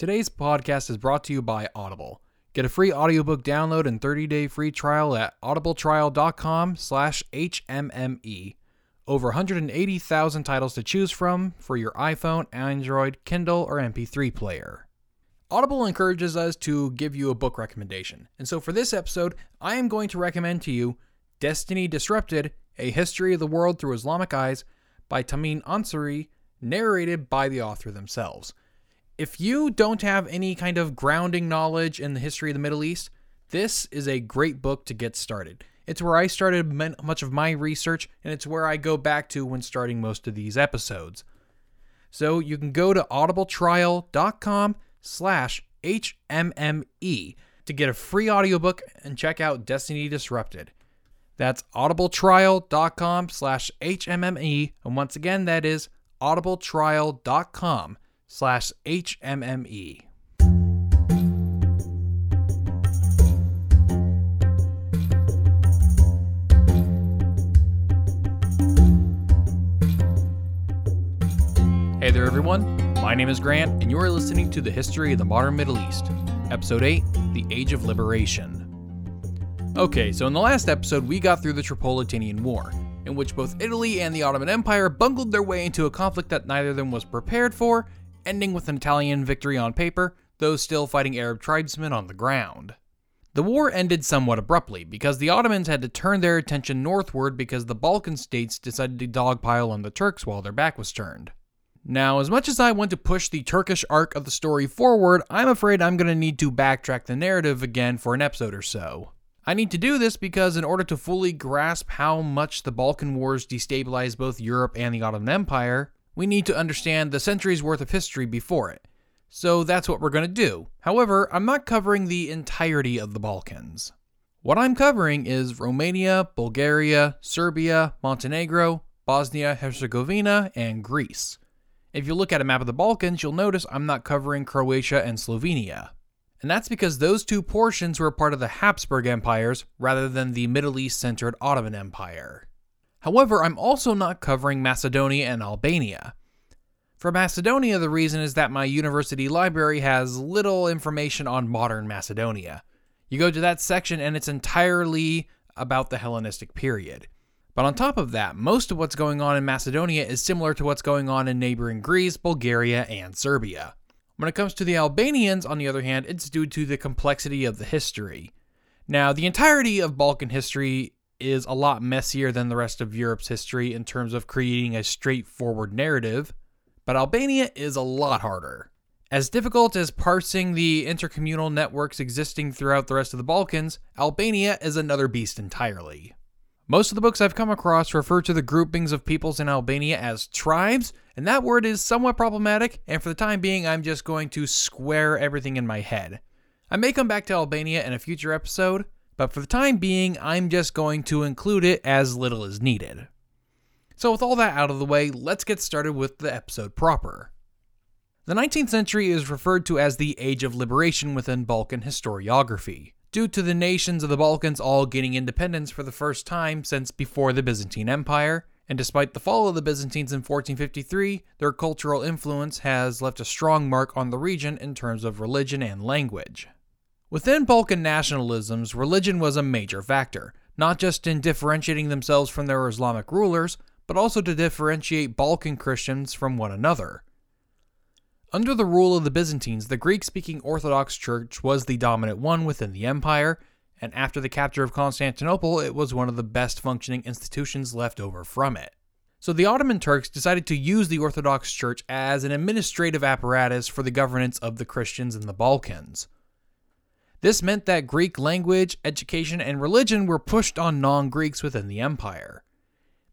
Today's podcast is brought to you by Audible. Get a free audiobook download and 30-day free trial at audibletrial.com slash HMME. Over 180,000 titles to choose from for your iPhone, Android, Kindle, or MP3 player. Audible encourages us to give you a book recommendation. And so for this episode, I am going to recommend to you Destiny Disrupted, A History of the World Through Islamic Eyes by Tamim Ansary, narrated by the author themselves. If you don't have any kind of grounding knowledge in the history of the Middle East, this is a great book to get started. It's where I started much of my research, and it's where I go back to when starting most of these episodes. So you can go to audibletrial.com slash HMME to get a free audiobook and check out Destiny Disrupted. That's audibletrial.com slash HMME. And once again, that is audibletrial.com slash HMME. Hey there, everyone. My name is Grant, and you are listening to the History of the Modern Middle East, Episode 8 The Age of Liberation. Okay, so in the last episode, we got through the Tripolitanian War, in which both Italy and the Ottoman Empire bungled their way into a conflict that neither of them was prepared for, ending with an Italian victory on paper, though still fighting Arab tribesmen on the ground. The war ended somewhat abruptly because the Ottomans had to turn their attention northward because the Balkan states decided to dogpile on the Turks while their back was turned. Now, as much as I want to push the Turkish arc of the story forward, I'm afraid I'm going to need to backtrack the narrative again for an episode or so. I need to do this because, in order to fully grasp how much the Balkan Wars destabilized both Europe and the Ottoman Empire, we need to understand the centuries worth of history before it. So that's what we're going to do. However, I'm not covering the entirety of the Balkans. What I'm covering is Romania, Bulgaria, Serbia, Montenegro, Bosnia Herzegovina, and Greece. If you look at a map of the Balkans, you'll notice I'm not covering Croatia and Slovenia and that's because those two portions were part of the Habsburg empires rather than the Middle East centered Ottoman Empire. However, I'm also not covering Macedonia and Albania. For Macedonia, the reason is that my university library has little information on modern Macedonia. You go to that section and it's entirely about the Hellenistic period. But on top of that, most of what's going on in Macedonia is similar to what's going on in neighboring Greece, Bulgaria, and Serbia. When it comes to the Albanians, on the other hand, it's due to the complexity of the history. Now, the entirety of Balkan history is a lot messier than the rest of Europe's history in terms of creating a straightforward narrative, but Albania is a lot harder. As difficult as parsing the intercommunal networks existing throughout the rest of the Balkans, Albania is another beast entirely. Most of the books I've come across refer to the groupings of peoples in Albania as tribes, and that word is somewhat problematic, and for the time being, I'm just going to square everything in my head. I may come back to Albania in a future episode, but for the time being, I'm just going to include it as little as needed. So, with all that out of the way, let's get started with the episode proper. The 19th century is referred to as the Age of Liberation within Balkan historiography due to the nations of the Balkans all gaining independence for the first time since before the Byzantine Empire. And despite the fall of the Byzantines in 1453, their cultural influence has left a strong mark on the region in terms of religion and language. Within Balkan nationalisms, religion was a major factor, not just in differentiating themselves from their Islamic rulers, but also to differentiate Balkan Christians from one another. Under the rule of the Byzantines, the Greek speaking Orthodox Church was the dominant one within the empire, and after the capture of Constantinople, it was one of the best functioning institutions left over from it. So the Ottoman Turks decided to use the Orthodox Church as an administrative apparatus for the governance of the Christians in the Balkans. This meant that Greek language, education, and religion were pushed on non Greeks within the empire.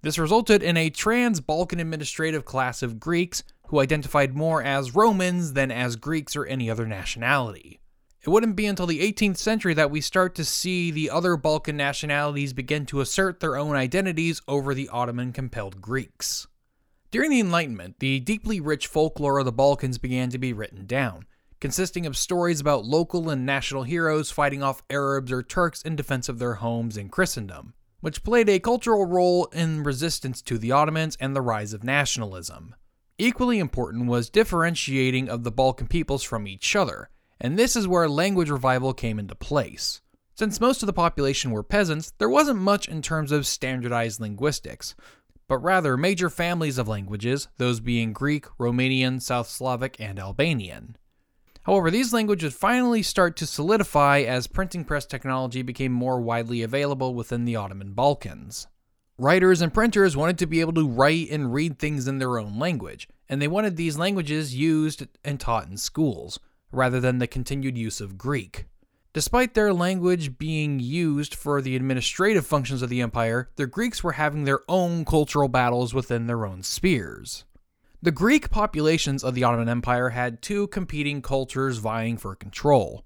This resulted in a trans Balkan administrative class of Greeks who identified more as Romans than as Greeks or any other nationality. It wouldn't be until the 18th century that we start to see the other Balkan nationalities begin to assert their own identities over the Ottoman compelled Greeks. During the Enlightenment, the deeply rich folklore of the Balkans began to be written down, consisting of stories about local and national heroes fighting off Arabs or Turks in defense of their homes in Christendom, which played a cultural role in resistance to the Ottomans and the rise of nationalism. Equally important was differentiating of the Balkan peoples from each other, and this is where language revival came into place. Since most of the population were peasants, there wasn't much in terms of standardized linguistics, but rather major families of languages, those being Greek, Romanian, South Slavic, and Albanian. However, these languages finally start to solidify as printing press technology became more widely available within the Ottoman Balkans. Writers and printers wanted to be able to write and read things in their own language, and they wanted these languages used and taught in schools, rather than the continued use of Greek. Despite their language being used for the administrative functions of the empire, the Greeks were having their own cultural battles within their own spheres. The Greek populations of the Ottoman Empire had two competing cultures vying for control.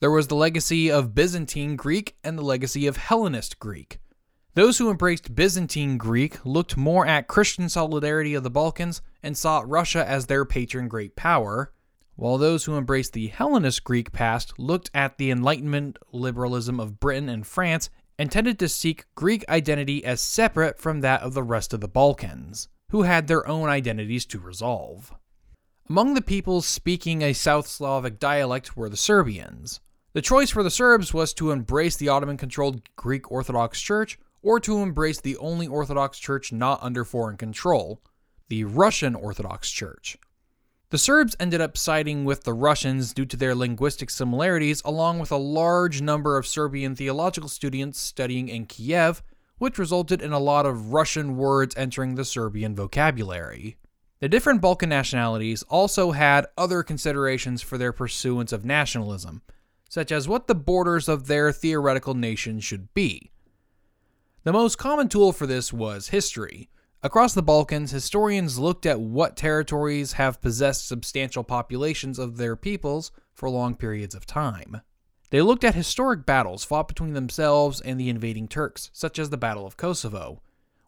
There was the legacy of Byzantine Greek and the legacy of Hellenist Greek. Those who embraced Byzantine Greek looked more at Christian solidarity of the Balkans and saw Russia as their patron great power, while those who embraced the Hellenist Greek past looked at the Enlightenment liberalism of Britain and France and tended to seek Greek identity as separate from that of the rest of the Balkans, who had their own identities to resolve. Among the peoples speaking a South Slavic dialect were the Serbians. The choice for the Serbs was to embrace the Ottoman controlled Greek Orthodox Church or to embrace the only Orthodox Church not under foreign control, the Russian Orthodox Church. The Serbs ended up siding with the Russians due to their linguistic similarities, along with a large number of Serbian theological students studying in Kiev, which resulted in a lot of Russian words entering the Serbian vocabulary. The different Balkan nationalities also had other considerations for their pursuance of nationalism, such as what the borders of their theoretical nation should be. The most common tool for this was history, Across the Balkans, historians looked at what territories have possessed substantial populations of their peoples for long periods of time. They looked at historic battles fought between themselves and the invading Turks, such as the Battle of Kosovo,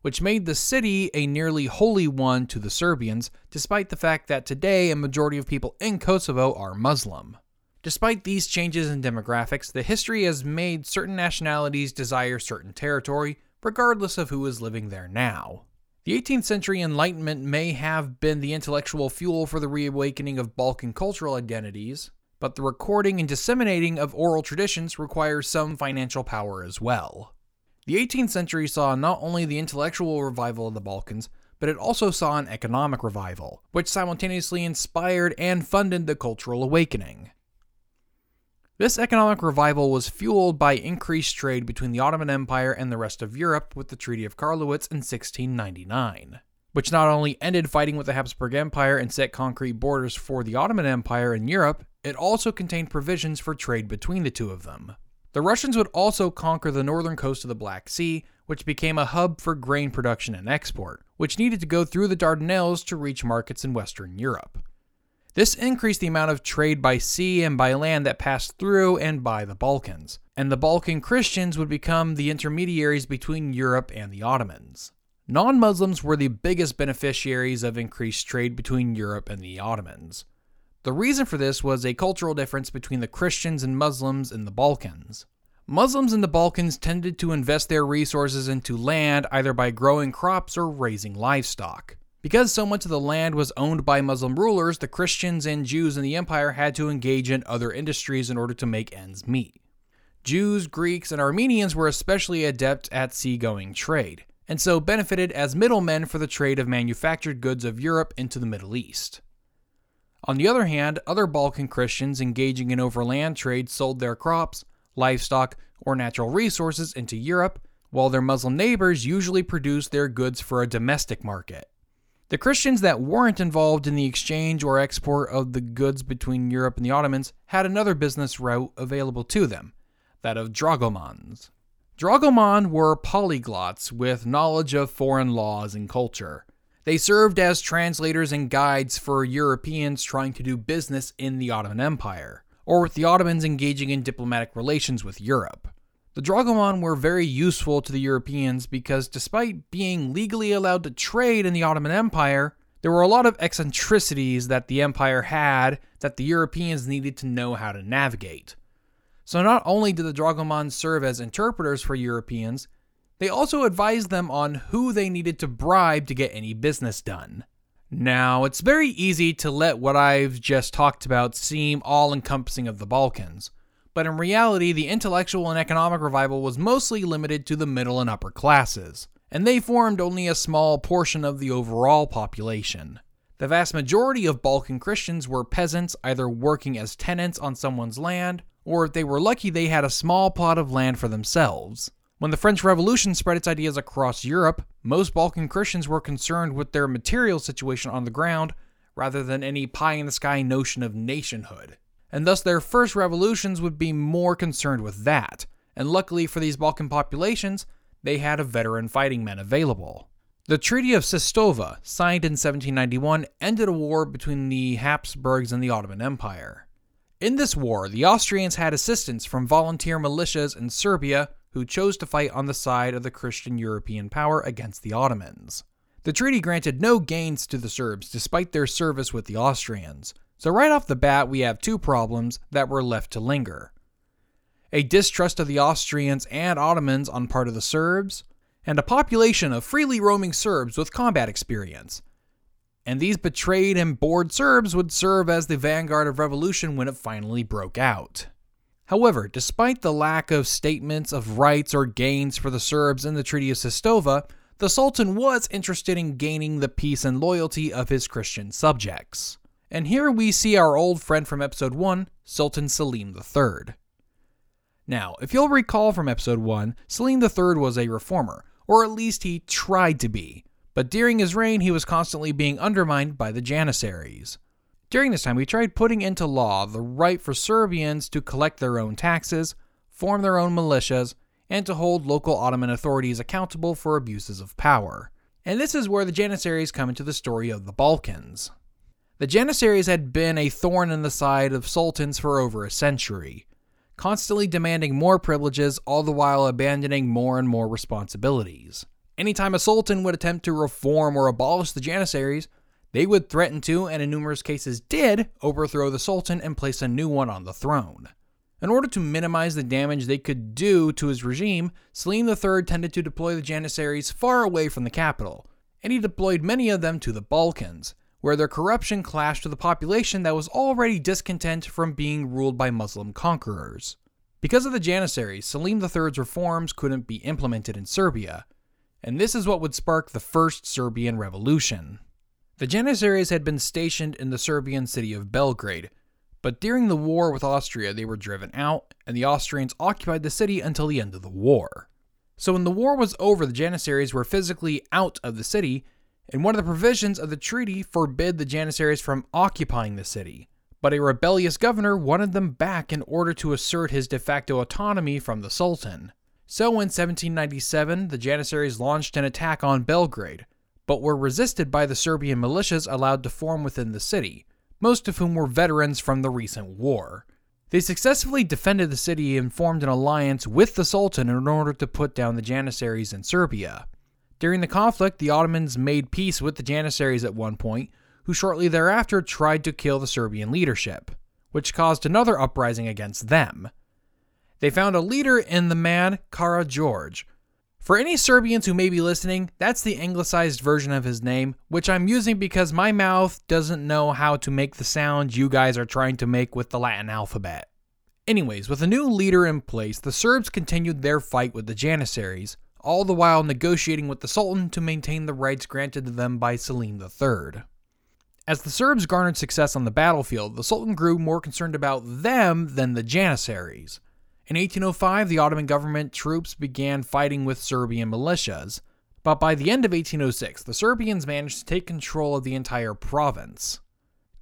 which made the city a nearly holy one to the Serbians, despite the fact that today a majority of people in Kosovo are Muslim. Despite these changes in demographics, the history has made certain nationalities desire certain territory, regardless of who is living there now. The 18th century Enlightenment may have been the intellectual fuel for the reawakening of Balkan cultural identities, but the recording and disseminating of oral traditions requires some financial power as well. The 18th century saw not only the intellectual revival of the Balkans, but it also saw an economic revival, which simultaneously inspired and funded the cultural awakening. This economic revival was fueled by increased trade between the Ottoman Empire and the rest of Europe with the Treaty of Karlowitz in 1699, which not only ended fighting with the Habsburg Empire and set concrete borders for the Ottoman Empire in Europe, it also contained provisions for trade between the two of them. The Russians would also conquer the northern coast of the Black Sea, which became a hub for grain production and export, which needed to go through the Dardanelles to reach markets in Western Europe. This increased the amount of trade by sea and by land that passed through and by the Balkans, and the Balkan Christians would become the intermediaries between Europe and the Ottomans. Non Muslims were the biggest beneficiaries of increased trade between Europe and the Ottomans. The reason for this was a cultural difference between the Christians and Muslims in the Balkans. Muslims in the Balkans tended to invest their resources into land either by growing crops or raising livestock. Because so much of the land was owned by Muslim rulers, the Christians and Jews in the empire had to engage in other industries in order to make ends meet. Jews, Greeks, and Armenians were especially adept at seagoing trade, and so benefited as middlemen for the trade of manufactured goods of Europe into the Middle East. On the other hand, other Balkan Christians engaging in overland trade sold their crops, livestock, or natural resources into Europe, while their Muslim neighbors usually produced their goods for a domestic market. The Christians that weren't involved in the exchange or export of the goods between Europe and the Ottomans had another business route available to them that of dragomans. Dragomans were polyglots with knowledge of foreign laws and culture. They served as translators and guides for Europeans trying to do business in the Ottoman Empire, or with the Ottomans engaging in diplomatic relations with Europe. The Dragoman were very useful to the Europeans because despite being legally allowed to trade in the Ottoman Empire, there were a lot of eccentricities that the empire had that the Europeans needed to know how to navigate. So not only did the Dragomans serve as interpreters for Europeans, they also advised them on who they needed to bribe to get any business done. Now, it's very easy to let what I've just talked about seem all encompassing of the Balkans, but in reality, the intellectual and economic revival was mostly limited to the middle and upper classes, and they formed only a small portion of the overall population. The vast majority of Balkan Christians were peasants either working as tenants on someone's land, or if they were lucky, they had a small plot of land for themselves. When the French Revolution spread its ideas across Europe, most Balkan Christians were concerned with their material situation on the ground rather than any pie in the sky notion of nationhood. And thus, their first revolutions would be more concerned with that. And luckily for these Balkan populations, they had a veteran fighting men available. The Treaty of Sistova, signed in 1791, ended a war between the Habsburgs and the Ottoman Empire. In this war, the Austrians had assistance from volunteer militias in Serbia who chose to fight on the side of the Christian European power against the Ottomans. The treaty granted no gains to the Serbs despite their service with the Austrians, so right off the bat we have two problems that were left to linger. A distrust of the Austrians and Ottomans on part of the Serbs, and a population of freely roaming Serbs with combat experience. And these betrayed and bored Serbs would serve as the vanguard of revolution when it finally broke out. However, despite the lack of statements of rights or gains for the Serbs in the Treaty of Sistova, the Sultan was interested in gaining the peace and loyalty of his Christian subjects. And here we see our old friend from episode 1, Sultan Selim III. Now, if you'll recall from episode 1, Selim III was a reformer, or at least he tried to be, but during his reign he was constantly being undermined by the Janissaries. During this time, he tried putting into law the right for Serbians to collect their own taxes, form their own militias, and to hold local Ottoman authorities accountable for abuses of power. And this is where the Janissaries come into the story of the Balkans. The Janissaries had been a thorn in the side of sultans for over a century, constantly demanding more privileges, all the while abandoning more and more responsibilities. Anytime a sultan would attempt to reform or abolish the Janissaries, they would threaten to, and in numerous cases did, overthrow the Sultan and place a new one on the throne. In order to minimize the damage they could do to his regime, Selim III tended to deploy the Janissaries far away from the capital, and he deployed many of them to the Balkans, where their corruption clashed with a population that was already discontent from being ruled by Muslim conquerors. Because of the Janissaries, Selim III's reforms couldn't be implemented in Serbia, and this is what would spark the First Serbian Revolution. The Janissaries had been stationed in the Serbian city of Belgrade, but during the war with Austria they were driven out, and the Austrians occupied the city until the end of the war. So when the war was over, the Janissaries were physically out of the city, and one of the provisions of the treaty forbid the Janissaries from occupying the city. But a rebellious governor wanted them back in order to assert his de facto autonomy from the Sultan. So in 1797, the Janissaries launched an attack on Belgrade, but were resisted by the Serbian militias allowed to form within the city, most of whom were veterans from the recent war. They successfully defended the city and formed an alliance with the Sultan in order to put down the Janissaries in Serbia. During the conflict, the Ottomans made peace with the Janissaries at one point, who shortly thereafter tried to kill the Serbian leadership, which caused another uprising against them. They found a leader in the man Kara George, for any Serbians who may be listening, that's the anglicized version of his name, which I'm using because my mouth doesn't know how to make the sound you guys are trying to make with the Latin alphabet. Anyways, with a new leader in place, the Serbs continued their fight with the Janissaries, all the while negotiating with the Sultan to maintain the rights granted to them by Selim III. As the Serbs garnered success on the battlefield, the Sultan grew more concerned about them than the Janissaries. In 1805, the Ottoman government troops began fighting with Serbian militias, but by the end of 1806, the Serbians managed to take control of the entire province,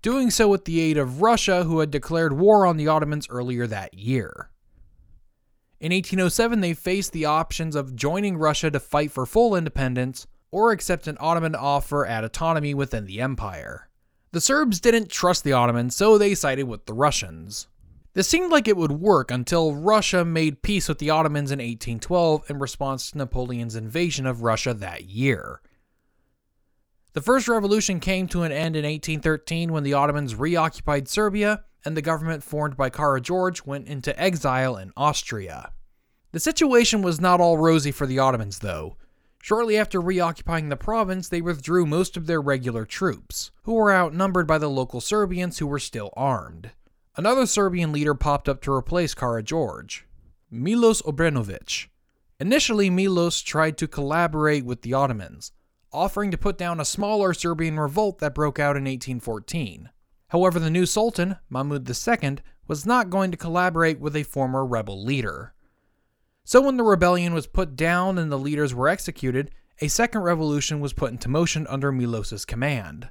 doing so with the aid of Russia, who had declared war on the Ottomans earlier that year. In 1807, they faced the options of joining Russia to fight for full independence or accept an Ottoman offer at autonomy within the empire. The Serbs didn't trust the Ottomans, so they sided with the Russians. This seemed like it would work until Russia made peace with the Ottomans in 1812 in response to Napoleon's invasion of Russia that year. The First Revolution came to an end in 1813 when the Ottomans reoccupied Serbia and the government formed by Kara George went into exile in Austria. The situation was not all rosy for the Ottomans, though. Shortly after reoccupying the province, they withdrew most of their regular troops, who were outnumbered by the local Serbians who were still armed. Another Serbian leader popped up to replace Karageorge, Milos Obrenović. Initially, Milos tried to collaborate with the Ottomans, offering to put down a smaller Serbian revolt that broke out in 1814. However, the new Sultan, Mahmud II, was not going to collaborate with a former rebel leader. So, when the rebellion was put down and the leaders were executed, a second revolution was put into motion under Milos's command.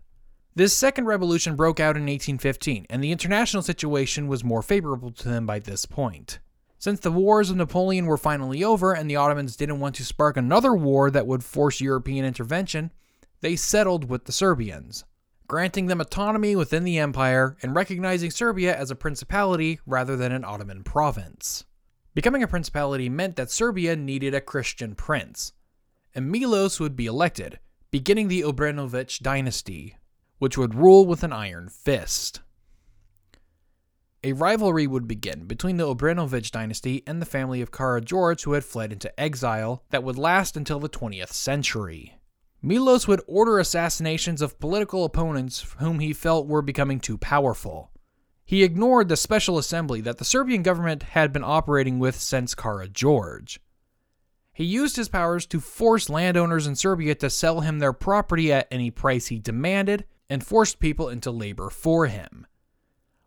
This second revolution broke out in 1815, and the international situation was more favorable to them by this point. Since the wars of Napoleon were finally over and the Ottomans didn't want to spark another war that would force European intervention, they settled with the Serbians, granting them autonomy within the empire and recognizing Serbia as a principality rather than an Ottoman province. Becoming a principality meant that Serbia needed a Christian prince, and Milos would be elected, beginning the Obrenović dynasty which would rule with an iron fist. A rivalry would begin between the Obrenović dynasty and the family of Kara George, who had fled into exile, that would last until the 20th century. Milos would order assassinations of political opponents whom he felt were becoming too powerful. He ignored the special assembly that the Serbian government had been operating with since Kara George. He used his powers to force landowners in Serbia to sell him their property at any price he demanded, and forced people into labor for him.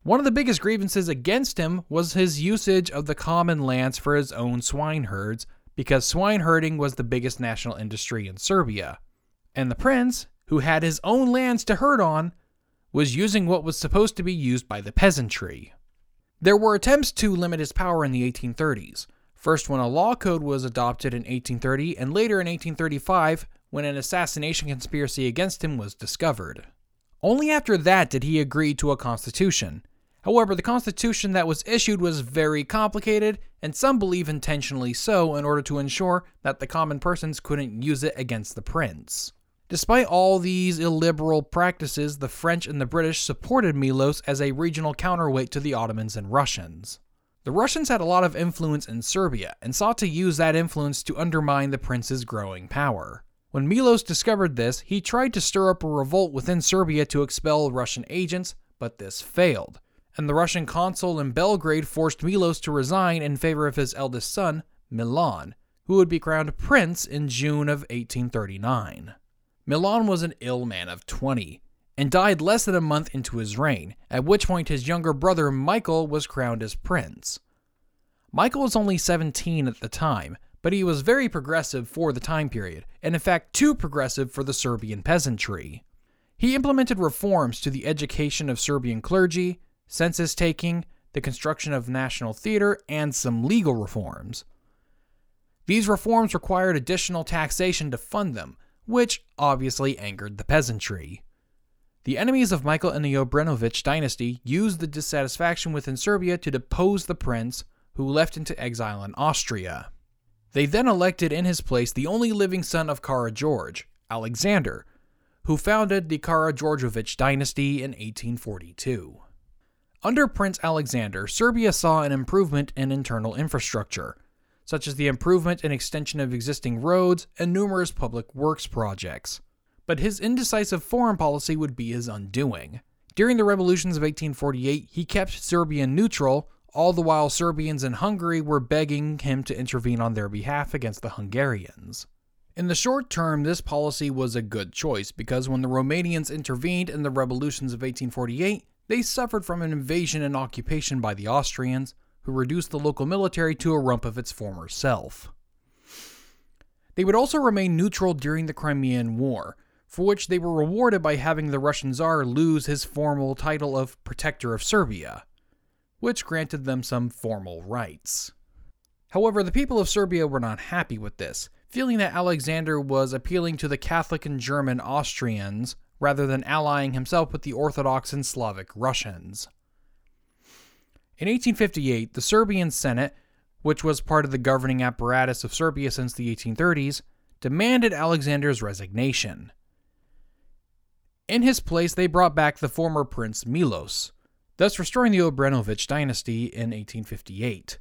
One of the biggest grievances against him was his usage of the common lands for his own swine herds, because swine herding was the biggest national industry in Serbia. And the prince, who had his own lands to herd on, was using what was supposed to be used by the peasantry. There were attempts to limit his power in the 1830s, first when a law code was adopted in 1830, and later in 1835 when an assassination conspiracy against him was discovered. Only after that did he agree to a constitution. However, the constitution that was issued was very complicated, and some believe intentionally so in order to ensure that the common persons couldn't use it against the prince. Despite all these illiberal practices, the French and the British supported Milos as a regional counterweight to the Ottomans and Russians. The Russians had a lot of influence in Serbia and sought to use that influence to undermine the prince's growing power. When Milos discovered this, he tried to stir up a revolt within Serbia to expel Russian agents, but this failed. And the Russian consul in Belgrade forced Milos to resign in favor of his eldest son, Milan, who would be crowned prince in June of 1839. Milan was an ill man of 20 and died less than a month into his reign, at which point his younger brother Michael was crowned as prince. Michael was only 17 at the time, but he was very progressive for the time period, and in fact, too progressive for the Serbian peasantry. He implemented reforms to the education of Serbian clergy, census taking, the construction of national theater, and some legal reforms. These reforms required additional taxation to fund them, which obviously angered the peasantry. The enemies of Michael and the Obrenović dynasty used the dissatisfaction within Serbia to depose the prince, who left into exile in Austria. They then elected in his place the only living son of Kara George, Alexander, who founded the Karageorgevich dynasty in 1842. Under Prince Alexander, Serbia saw an improvement in internal infrastructure, such as the improvement and extension of existing roads and numerous public works projects. But his indecisive foreign policy would be his undoing. During the revolutions of 1848, he kept Serbia neutral all the while Serbians in Hungary were begging him to intervene on their behalf against the Hungarians. In the short term, this policy was a good choice because when the Romanians intervened in the revolutions of 1848, they suffered from an invasion and occupation by the Austrians, who reduced the local military to a rump of its former self. They would also remain neutral during the Crimean War, for which they were rewarded by having the Russian Tsar lose his formal title of Protector of Serbia which granted them some formal rights. However, the people of Serbia were not happy with this, feeling that Alexander was appealing to the Catholic and German Austrians rather than allying himself with the Orthodox and Slavic Russians. In 1858, the Serbian Senate, which was part of the governing apparatus of Serbia since the 1830s, demanded Alexander's resignation. In his place, they brought back the former Prince Milos, thus restoring the Obrenović dynasty in 1858.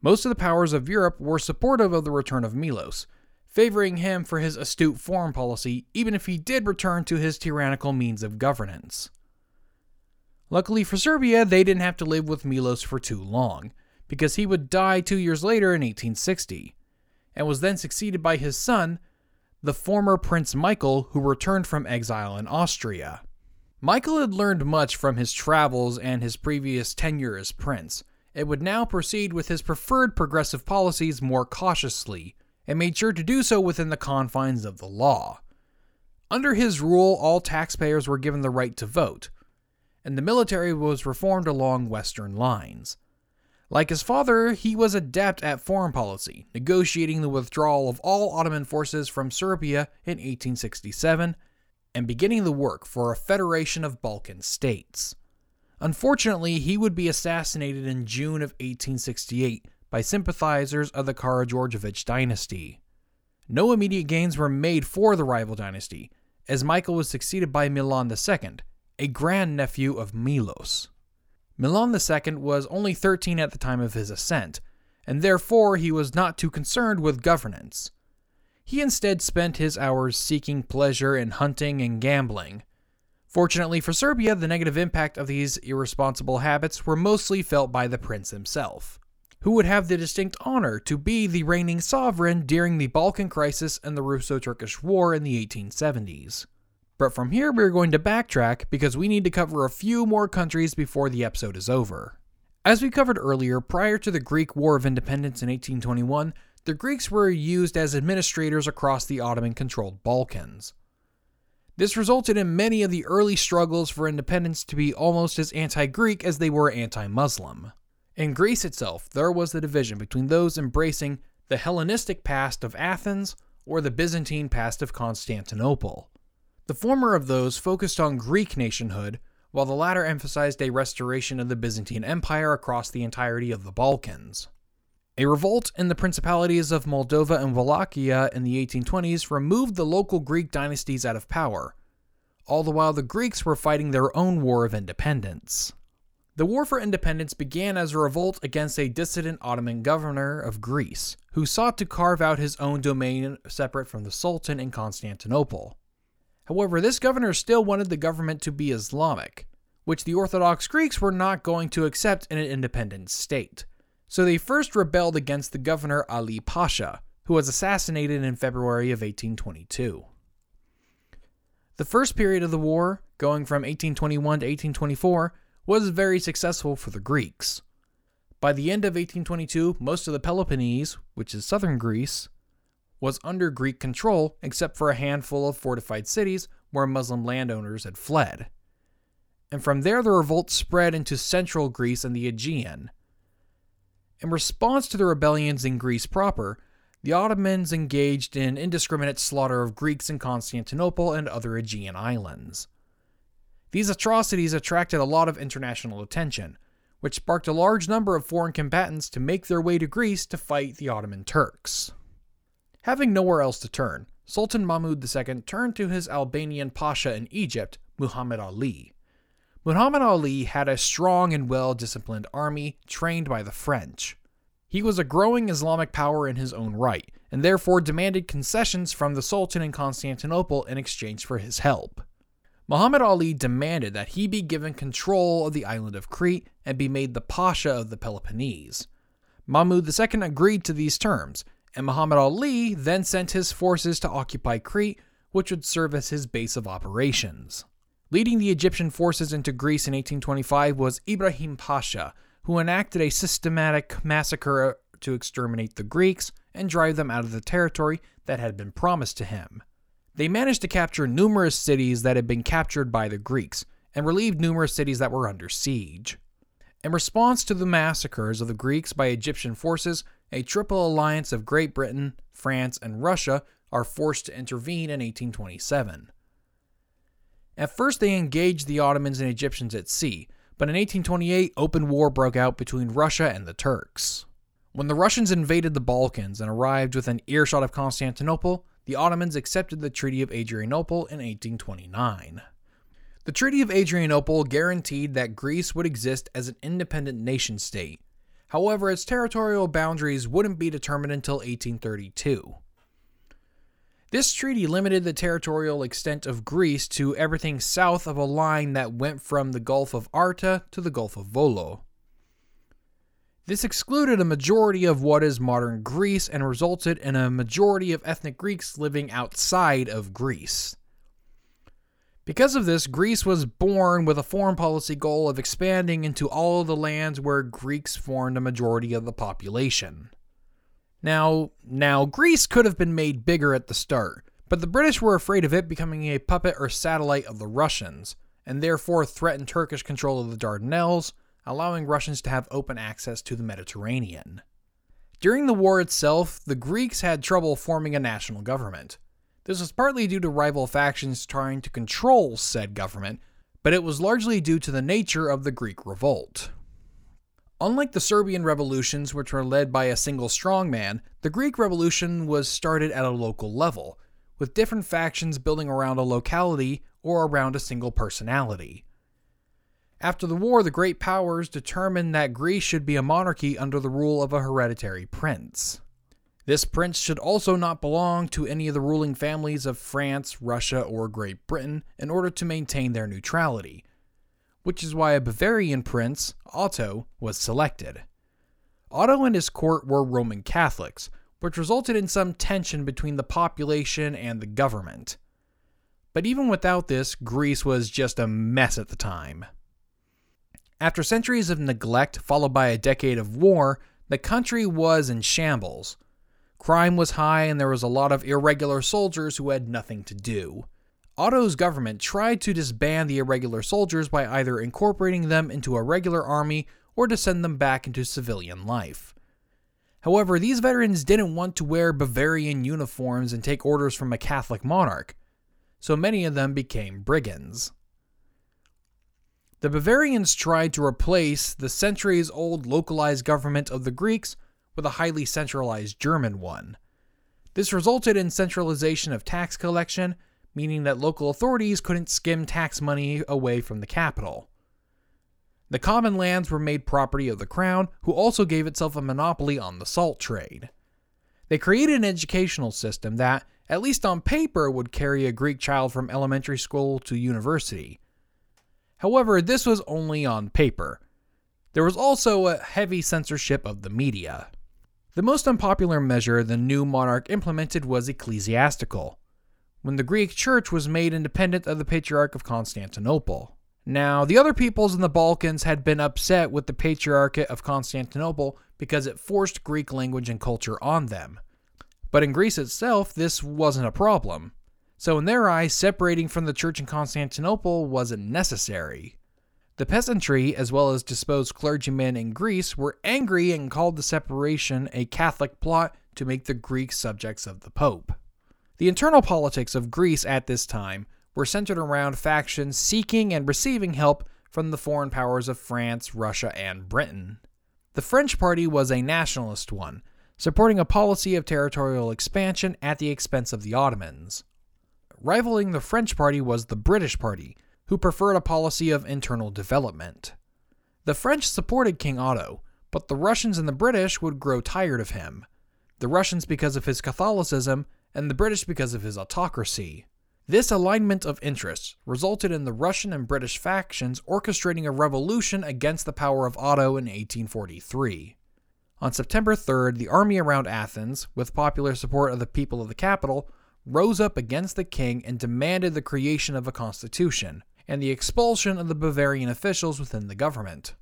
Most of the powers of Europe were supportive of the return of Milos, favoring him for his astute foreign policy, even if he did return to his tyrannical means of governance. Luckily for Serbia, they didn't have to live with Milos for too long, because he would die two years later in 1860, and was then succeeded by his son, the former Prince Michael, who returned from exile in Austria. Michael had learned much from his travels and his previous tenure as prince, and would now proceed with his preferred progressive policies more cautiously, and made sure to do so within the confines of the law. Under his rule, all taxpayers were given the right to vote, and the military was reformed along Western lines. Like his father, he was adept at foreign policy, negotiating the withdrawal of all Ottoman forces from Serbia in 1867 and beginning the work for a federation of Balkan states. Unfortunately, he would be assassinated in June of 1868 by sympathizers of the Karageorgevich dynasty. No immediate gains were made for the rival dynasty, as Michael was succeeded by Milan II, a grandnephew of Milos. Milan II was only 13 at the time of his ascent, and therefore he was not too concerned with governance. He instead spent his hours seeking pleasure in hunting and gambling. Fortunately for Serbia, the negative impact of these irresponsible habits were mostly felt by the prince himself, who would have the distinct honor to be the reigning sovereign during the Balkan crisis and the Russo Turkish War in the 1870s. But from here, we're going to backtrack because we need to cover a few more countries before the episode is over. As we covered earlier, prior to the Greek War of Independence in 1821, the Greeks were used as administrators across the Ottoman controlled Balkans. This resulted in many of the early struggles for independence to be almost as anti Greek as they were anti Muslim. In Greece itself, there was the division between those embracing the Hellenistic past of Athens or the Byzantine past of Constantinople. The former of those focused on Greek nationhood, while the latter emphasized a restoration of the Byzantine Empire across the entirety of the Balkans. A revolt in the principalities of Moldova and Wallachia in the 1820s removed the local Greek dynasties out of power, all the while the Greeks were fighting their own war of independence. The War for Independence began as a revolt against a dissident Ottoman governor of Greece, who sought to carve out his own domain separate from the Sultan in Constantinople. However, this governor still wanted the government to be Islamic, which the Orthodox Greeks were not going to accept in an independent state. So they first rebelled against the governor Ali Pasha, who was assassinated in February of 1822. The first period of the war, going from 1821 to 1824, was very successful for the Greeks. By the end of 1822, most of the Peloponnese, which is southern Greece, was under Greek control except for a handful of fortified cities where Muslim landowners had fled. And from there, the revolt spread into central Greece and the Aegean. In response to the rebellions in Greece proper, the Ottomans engaged in indiscriminate slaughter of Greeks in Constantinople and other Aegean islands. These atrocities attracted a lot of international attention, which sparked a large number of foreign combatants to make their way to Greece to fight the Ottoman Turks. Having nowhere else to turn, Sultan Mahmud II turned to his Albanian pasha in Egypt, Muhammad Ali. Muhammad Ali had a strong and well disciplined army trained by the French. He was a growing Islamic power in his own right, and therefore demanded concessions from the Sultan in Constantinople in exchange for his help. Muhammad Ali demanded that he be given control of the island of Crete and be made the Pasha of the Peloponnese. Mahmud II agreed to these terms, and Muhammad Ali then sent his forces to occupy Crete, which would serve as his base of operations. Leading the Egyptian forces into Greece in 1825 was Ibrahim Pasha, who enacted a systematic massacre to exterminate the Greeks and drive them out of the territory that had been promised to him. They managed to capture numerous cities that had been captured by the Greeks and relieved numerous cities that were under siege. In response to the massacres of the Greeks by Egyptian forces, a triple alliance of Great Britain, France, and Russia are forced to intervene in 1827. At first, they engaged the Ottomans and Egyptians at sea, but in 1828, open war broke out between Russia and the Turks. When the Russians invaded the Balkans and arrived within earshot of Constantinople, the Ottomans accepted the Treaty of Adrianople in 1829. The Treaty of Adrianople guaranteed that Greece would exist as an independent nation state, However, its territorial boundaries wouldn't be determined until 1832. This treaty limited the territorial extent of Greece to everything south of a line that went from the Gulf of Arta to the Gulf of Volo. This excluded a majority of what is modern Greece and resulted in a majority of ethnic Greeks living outside of Greece. Because of this, Greece was born with a foreign policy goal of expanding into all of the lands where Greeks formed a majority of the population. Now, now Greece could have been made bigger at the start, but the British were afraid of it becoming a puppet or satellite of the Russians, and therefore threatened Turkish control of the Dardanelles, allowing Russians to have open access to the Mediterranean. During the war itself, the Greeks had trouble forming a national government. This was partly due to rival factions trying to control said government, but it was largely due to the nature of the Greek revolt. Unlike the Serbian revolutions, which were led by a single strongman, the Greek Revolution was started at a local level, with different factions building around a locality or around a single personality. After the war, the great powers determined that Greece should be a monarchy under the rule of a hereditary prince. This prince should also not belong to any of the ruling families of France, Russia, or Great Britain in order to maintain their neutrality, which is why a Bavarian prince, Otto, was selected. Otto and his court were Roman Catholics, which resulted in some tension between the population and the government. But even without this, Greece was just a mess at the time. After centuries of neglect, followed by a decade of war, the country was in shambles. Crime was high, and there was a lot of irregular soldiers who had nothing to do. Otto's government tried to disband the irregular soldiers by either incorporating them into a regular army or to send them back into civilian life. However, these veterans didn't want to wear Bavarian uniforms and take orders from a Catholic monarch, so many of them became brigands. The Bavarians tried to replace the centuries old localized government of the Greeks with a highly centralized German one. This resulted in centralization of tax collection, meaning that local authorities couldn't skim tax money away from the capital. The common lands were made property of the crown, who also gave itself a monopoly on the salt trade. They created an educational system that, at least on paper, would carry a Greek child from elementary school to university. However, this was only on paper. There was also a heavy censorship of the media. The most unpopular measure the new monarch implemented was ecclesiastical, when the Greek church was made independent of the Patriarch of Constantinople. Now, the other peoples in the Balkans had been upset with the Patriarchate of Constantinople because it forced Greek language and culture on them. But in Greece itself, this wasn't a problem. So, in their eyes, separating from the church in Constantinople wasn't necessary. The peasantry, as well as disposed clergymen in Greece, were angry and called the separation a Catholic plot to make the Greeks subjects of the Pope. The internal politics of Greece at this time were centered around factions seeking and receiving help from the foreign powers of France, Russia, and Britain. The French party was a nationalist one, supporting a policy of territorial expansion at the expense of the Ottomans. Rivaling the French party was the British party, who preferred a policy of internal development. The French supported King Otto, but the Russians and the British would grow tired of him. The Russians because of his Catholicism, and the British because of his autocracy. This alignment of interests resulted in the Russian and British factions orchestrating a revolution against the power of Otto in 1843. On September 3rd, the army around Athens, with popular support of the people of the capital, rose up against the king and demanded the creation of a constitution, and the expulsion of the Bavarian officials within the government.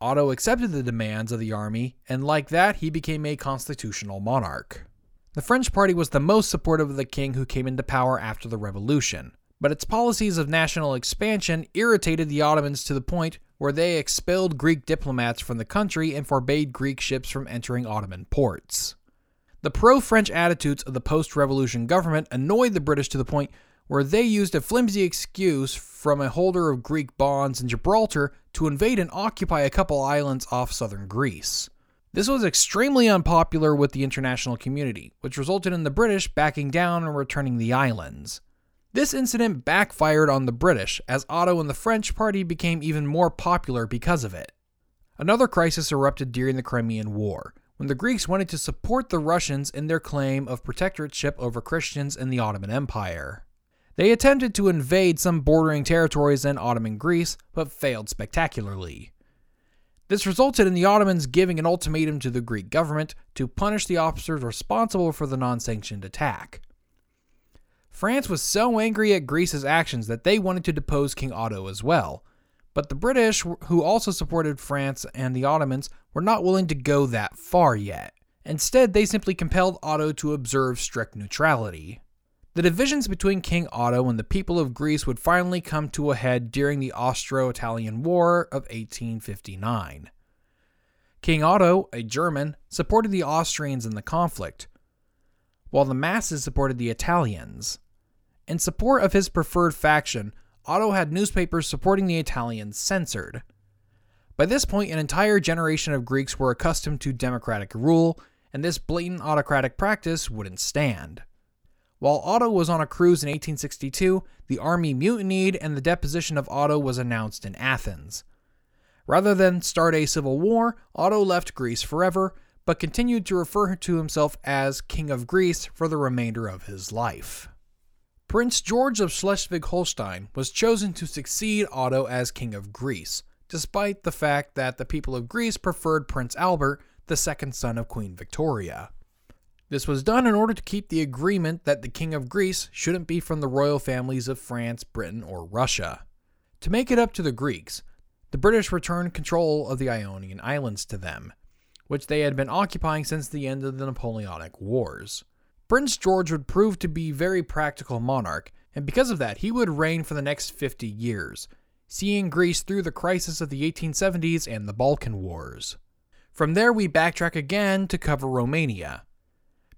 Otto accepted the demands of the army, and like that, he became a constitutional monarch. The French party was the most supportive of the king who came into power after the revolution, but its policies of national expansion irritated the Ottomans to the point where they expelled Greek diplomats from the country and forbade Greek ships from entering Ottoman ports. The pro French attitudes of the post revolution government annoyed the British to the point where they used a flimsy excuse from a holder of Greek bonds in Gibraltar to invade and occupy a couple islands off southern Greece. This was extremely unpopular with the international community, which resulted in the British backing down and returning the islands. This incident backfired on the British, as Otto and the French party became even more popular because of it. Another crisis erupted during the Crimean War, when the Greeks wanted to support the Russians in their claim of protectorship over Christians in the Ottoman Empire. They attempted to invade some bordering territories in Ottoman Greece, but failed spectacularly. This resulted in the Ottomans giving an ultimatum to the Greek government to punish the officers responsible for the non sanctioned attack. France was so angry at Greece's actions that they wanted to depose King Otto as well, but the British, who also supported France and the Ottomans, were not willing to go that far yet. Instead, they simply compelled Otto to observe strict neutrality. The divisions between King Otto and the people of Greece would finally come to a head during the Austro Italian War of 1859. King Otto, a German, supported the Austrians in the conflict, while the masses supported the Italians. In support of his preferred faction, Otto had newspapers supporting the Italians censored. By this point, an entire generation of Greeks were accustomed to democratic rule, and this blatant autocratic practice wouldn't stand. While Otto was on a cruise in 1862, the army mutinied and the deposition of Otto was announced in Athens. Rather than start a civil war, Otto left Greece forever, but continued to refer to himself as King of Greece for the remainder of his life. Prince George of Schleswig Holstein was chosen to succeed Otto as King of Greece, despite the fact that the people of Greece preferred Prince Albert, the second son of Queen Victoria. This was done in order to keep the agreement that the King of Greece shouldn't be from the royal families of France, Britain, or Russia. To make it up to the Greeks, the British returned control of the Ionian Islands to them, which they had been occupying since the end of the Napoleonic Wars. Prince George would prove to be a very practical monarch, and because of that, he would reign for the next 50 years, seeing Greece through the crisis of the 1870s and the Balkan Wars. From there, we backtrack again to cover Romania.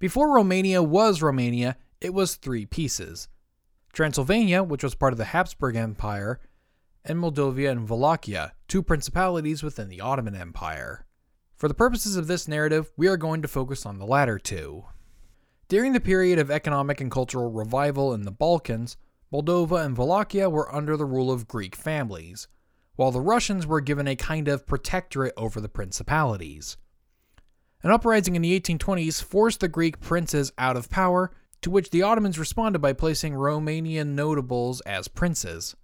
Before Romania was Romania, it was three pieces Transylvania, which was part of the Habsburg Empire, and Moldavia and Wallachia, two principalities within the Ottoman Empire. For the purposes of this narrative, we are going to focus on the latter two. During the period of economic and cultural revival in the Balkans, Moldova and Wallachia were under the rule of Greek families, while the Russians were given a kind of protectorate over the principalities. An uprising in the 1820s forced the Greek princes out of power, to which the Ottomans responded by placing Romanian notables as princes.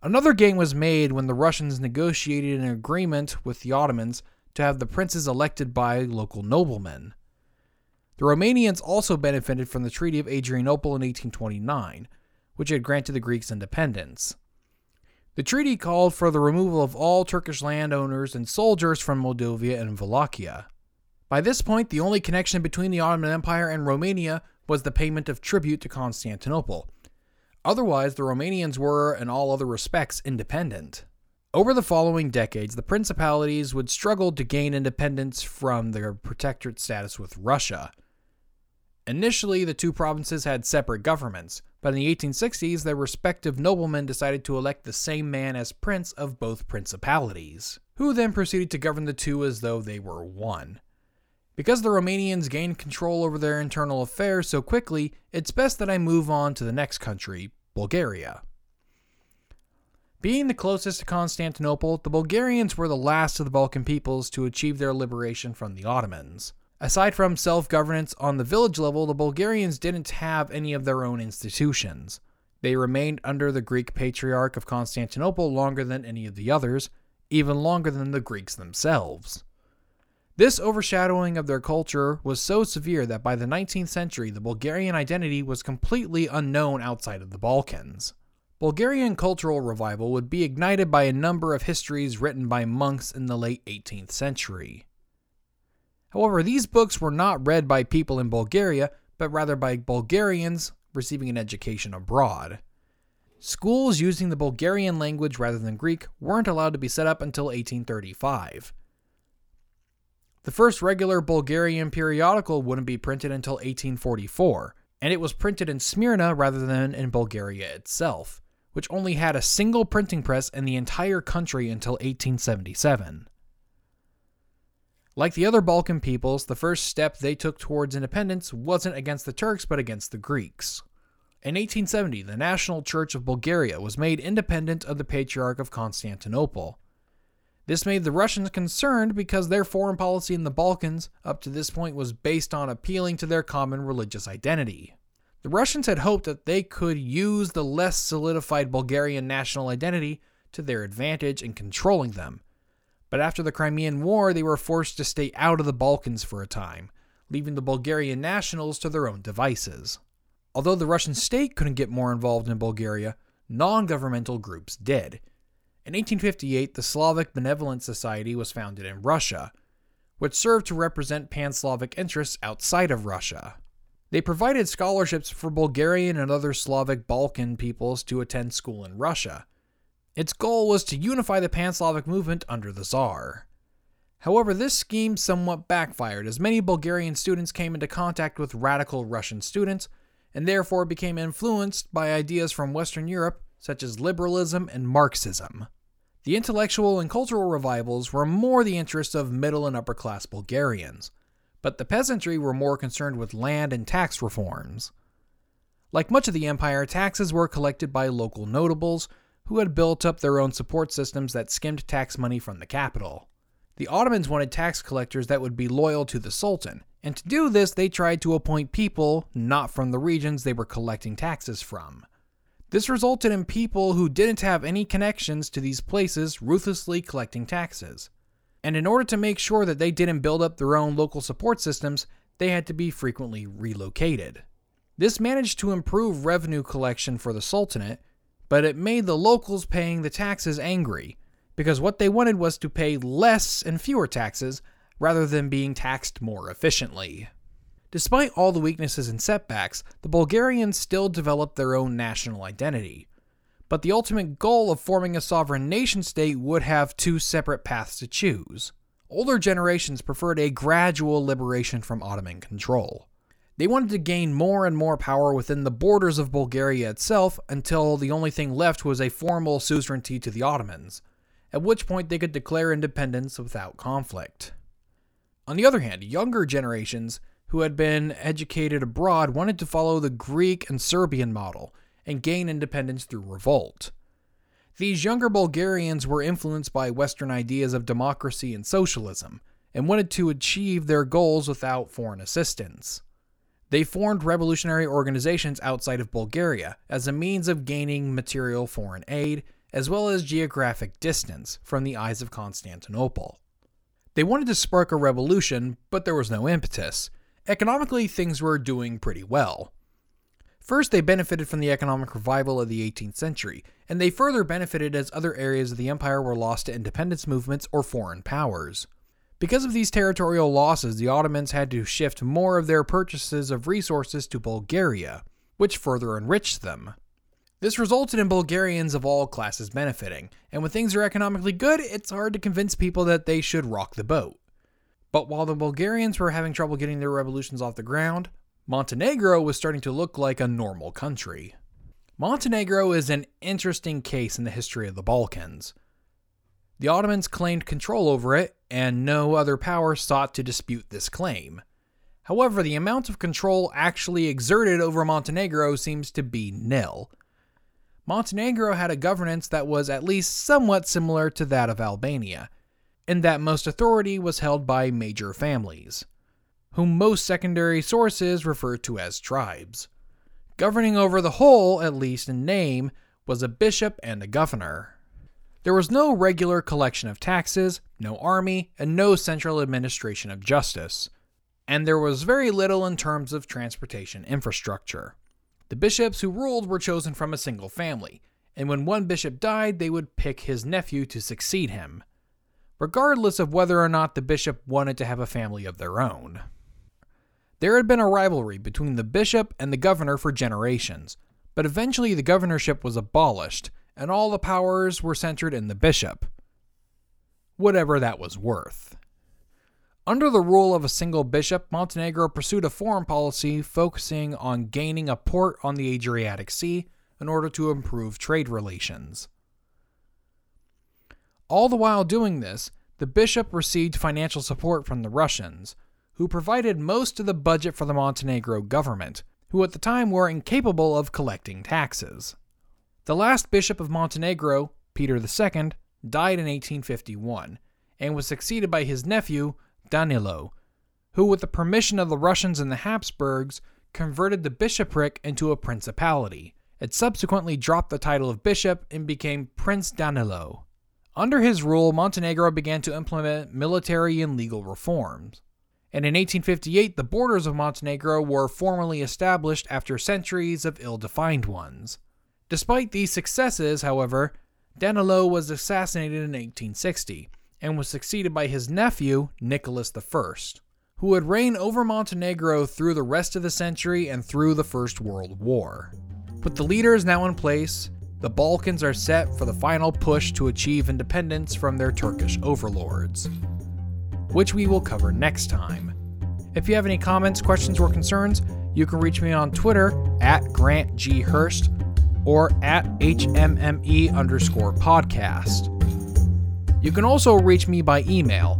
Another gain was made when the Russians negotiated an agreement with the Ottomans to have the princes elected by local noblemen. The Romanians also benefited from the Treaty of Adrianople in 1829, which had granted the Greeks independence. The treaty called for the removal of all Turkish landowners and soldiers from Moldavia and Wallachia. By this point, the only connection between the Ottoman Empire and Romania was the payment of tribute to Constantinople. Otherwise, the Romanians were, in all other respects, independent. Over the following decades, the principalities would struggle to gain independence from their protectorate status with Russia. Initially, the two provinces had separate governments, but in the 1860s, their respective noblemen decided to elect the same man as prince of both principalities, who then proceeded to govern the two as though they were one. Because the Romanians gained control over their internal affairs so quickly, it's best that I move on to the next country, Bulgaria. Being the closest to Constantinople, the Bulgarians were the last of the Balkan peoples to achieve their liberation from the Ottomans. Aside from self governance on the village level, the Bulgarians didn't have any of their own institutions. They remained under the Greek Patriarch of Constantinople longer than any of the others, even longer than the Greeks themselves. This overshadowing of their culture was so severe that by the 19th century, the Bulgarian identity was completely unknown outside of the Balkans. Bulgarian cultural revival would be ignited by a number of histories written by monks in the late 18th century. However, these books were not read by people in Bulgaria, but rather by Bulgarians receiving an education abroad. Schools using the Bulgarian language rather than Greek weren't allowed to be set up until 1835. The first regular Bulgarian periodical wouldn't be printed until 1844, and it was printed in Smyrna rather than in Bulgaria itself, which only had a single printing press in the entire country until 1877. Like the other Balkan peoples, the first step they took towards independence wasn't against the Turks but against the Greeks. In 1870, the National Church of Bulgaria was made independent of the Patriarch of Constantinople. This made the Russians concerned because their foreign policy in the Balkans up to this point was based on appealing to their common religious identity. The Russians had hoped that they could use the less solidified Bulgarian national identity to their advantage in controlling them. But after the Crimean War, they were forced to stay out of the Balkans for a time, leaving the Bulgarian nationals to their own devices. Although the Russian state couldn't get more involved in Bulgaria, non governmental groups did. In 1858, the Slavic Benevolent Society was founded in Russia, which served to represent pan Slavic interests outside of Russia. They provided scholarships for Bulgarian and other Slavic Balkan peoples to attend school in Russia. Its goal was to unify the pan Slavic movement under the Tsar. However, this scheme somewhat backfired as many Bulgarian students came into contact with radical Russian students and therefore became influenced by ideas from Western Europe such as liberalism and Marxism. The intellectual and cultural revivals were more the interest of middle and upper class Bulgarians but the peasantry were more concerned with land and tax reforms. Like much of the empire, taxes were collected by local notables who had built up their own support systems that skimmed tax money from the capital. The Ottomans wanted tax collectors that would be loyal to the Sultan, and to do this, they tried to appoint people not from the regions they were collecting taxes from. This resulted in people who didn't have any connections to these places ruthlessly collecting taxes and in order to make sure that they didn't build up their own local support systems, they had to be frequently relocated. This managed to improve revenue collection for the Sultanate, but it made the locals paying the taxes angry, because what they wanted was to pay less and fewer taxes rather than being taxed more efficiently. Despite all the weaknesses and setbacks, the Bulgarians still developed their own national identity but the ultimate goal of forming a sovereign nation state would have two separate paths to choose. Older generations preferred a gradual liberation from Ottoman control. They wanted to gain more and more power within the borders of Bulgaria itself until the only thing left was a formal suzerainty to the Ottomans, at which point they could declare independence without conflict. On the other hand, younger generations who had been educated abroad wanted to follow the Greek and Serbian model and gain independence through revolt. These younger Bulgarians were influenced by Western ideas of democracy and socialism and wanted to achieve their goals without foreign assistance. They formed revolutionary organizations outside of Bulgaria as a means of gaining material foreign aid as well as geographic distance from the eyes of Constantinople. They wanted to spark a revolution, but there was no impetus. Economically, things were doing pretty well. First, they benefited from the economic revival of the 18th century, and they further benefited as other areas of the empire were lost to independence movements or foreign powers. Because of these territorial losses, the Ottomans had to shift more of their purchases of resources to Bulgaria, which further enriched them. This resulted in Bulgarians of all classes benefiting, and when things are economically good, it's hard to convince people that they should rock the boat. But while the Bulgarians were having trouble getting their revolutions off the ground, Montenegro was starting to look like a normal country. Montenegro is an interesting case in the history of the Balkans. The Ottomans claimed control over it, and no other power sought to dispute this claim. However, the amount of control actually exerted over Montenegro seems to be nil. Montenegro had a governance that was at least somewhat similar to that of Albania, in that most authority was held by major families whom most secondary sources refer to as tribes. Governing over the whole, at least in name, was a bishop and a governor. There was no regular collection of taxes, no army, and no central administration of justice. And there was very little in terms of transportation infrastructure. The bishops who ruled were chosen from a single family, and when one bishop died, they would pick his nephew to succeed him, regardless of whether or not the bishop wanted to have a family of their own. There had been a rivalry between the bishop and the governor for generations, but eventually the governorship was abolished, and all the powers were centered in the bishop. Whatever that was worth. Under the rule of a single bishop, Montenegro pursued a foreign policy focusing on gaining a port on the Adriatic Sea in order to improve trade relations. All the while doing this, the bishop received financial support from the Russians, who provided most of the budget for the Montenegro government, who at the time were incapable of collecting taxes. The last bishop of Montenegro, Peter II, died in 1851 and was succeeded by his nephew, Danilo, who, with the permission of the Russians and the Habsburgs, converted the bishopric into a principality. It subsequently dropped the title of bishop and became Prince Danilo. Under his rule, Montenegro began to implement military and legal reforms. And in 1858, the borders of Montenegro were formally established after centuries of ill defined ones. Despite these successes, however, Danilo was assassinated in 1860 and was succeeded by his nephew, Nicholas I, who would reign over Montenegro through the rest of the century and through the First World War. With the leaders now in place, the Balkans are set for the final push to achieve independence from their Turkish overlords, which we will cover next time. If you have any comments, questions, or concerns, you can reach me on Twitter at Grant G. Hurst or at HMME underscore podcast. You can also reach me by email,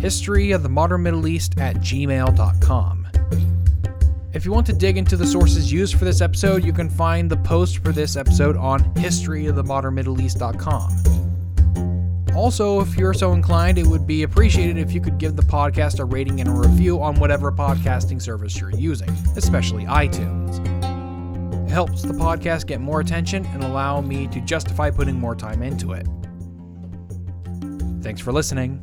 history of the modern Middle East at gmail.com. If you want to dig into the sources used for this episode, you can find the post for this episode on historyofthemodernmiddleeast.com. Also, if you're so inclined, it would be appreciated if you could give the podcast a rating and a review on whatever podcasting service you're using, especially iTunes. It helps the podcast get more attention and allow me to justify putting more time into it. Thanks for listening.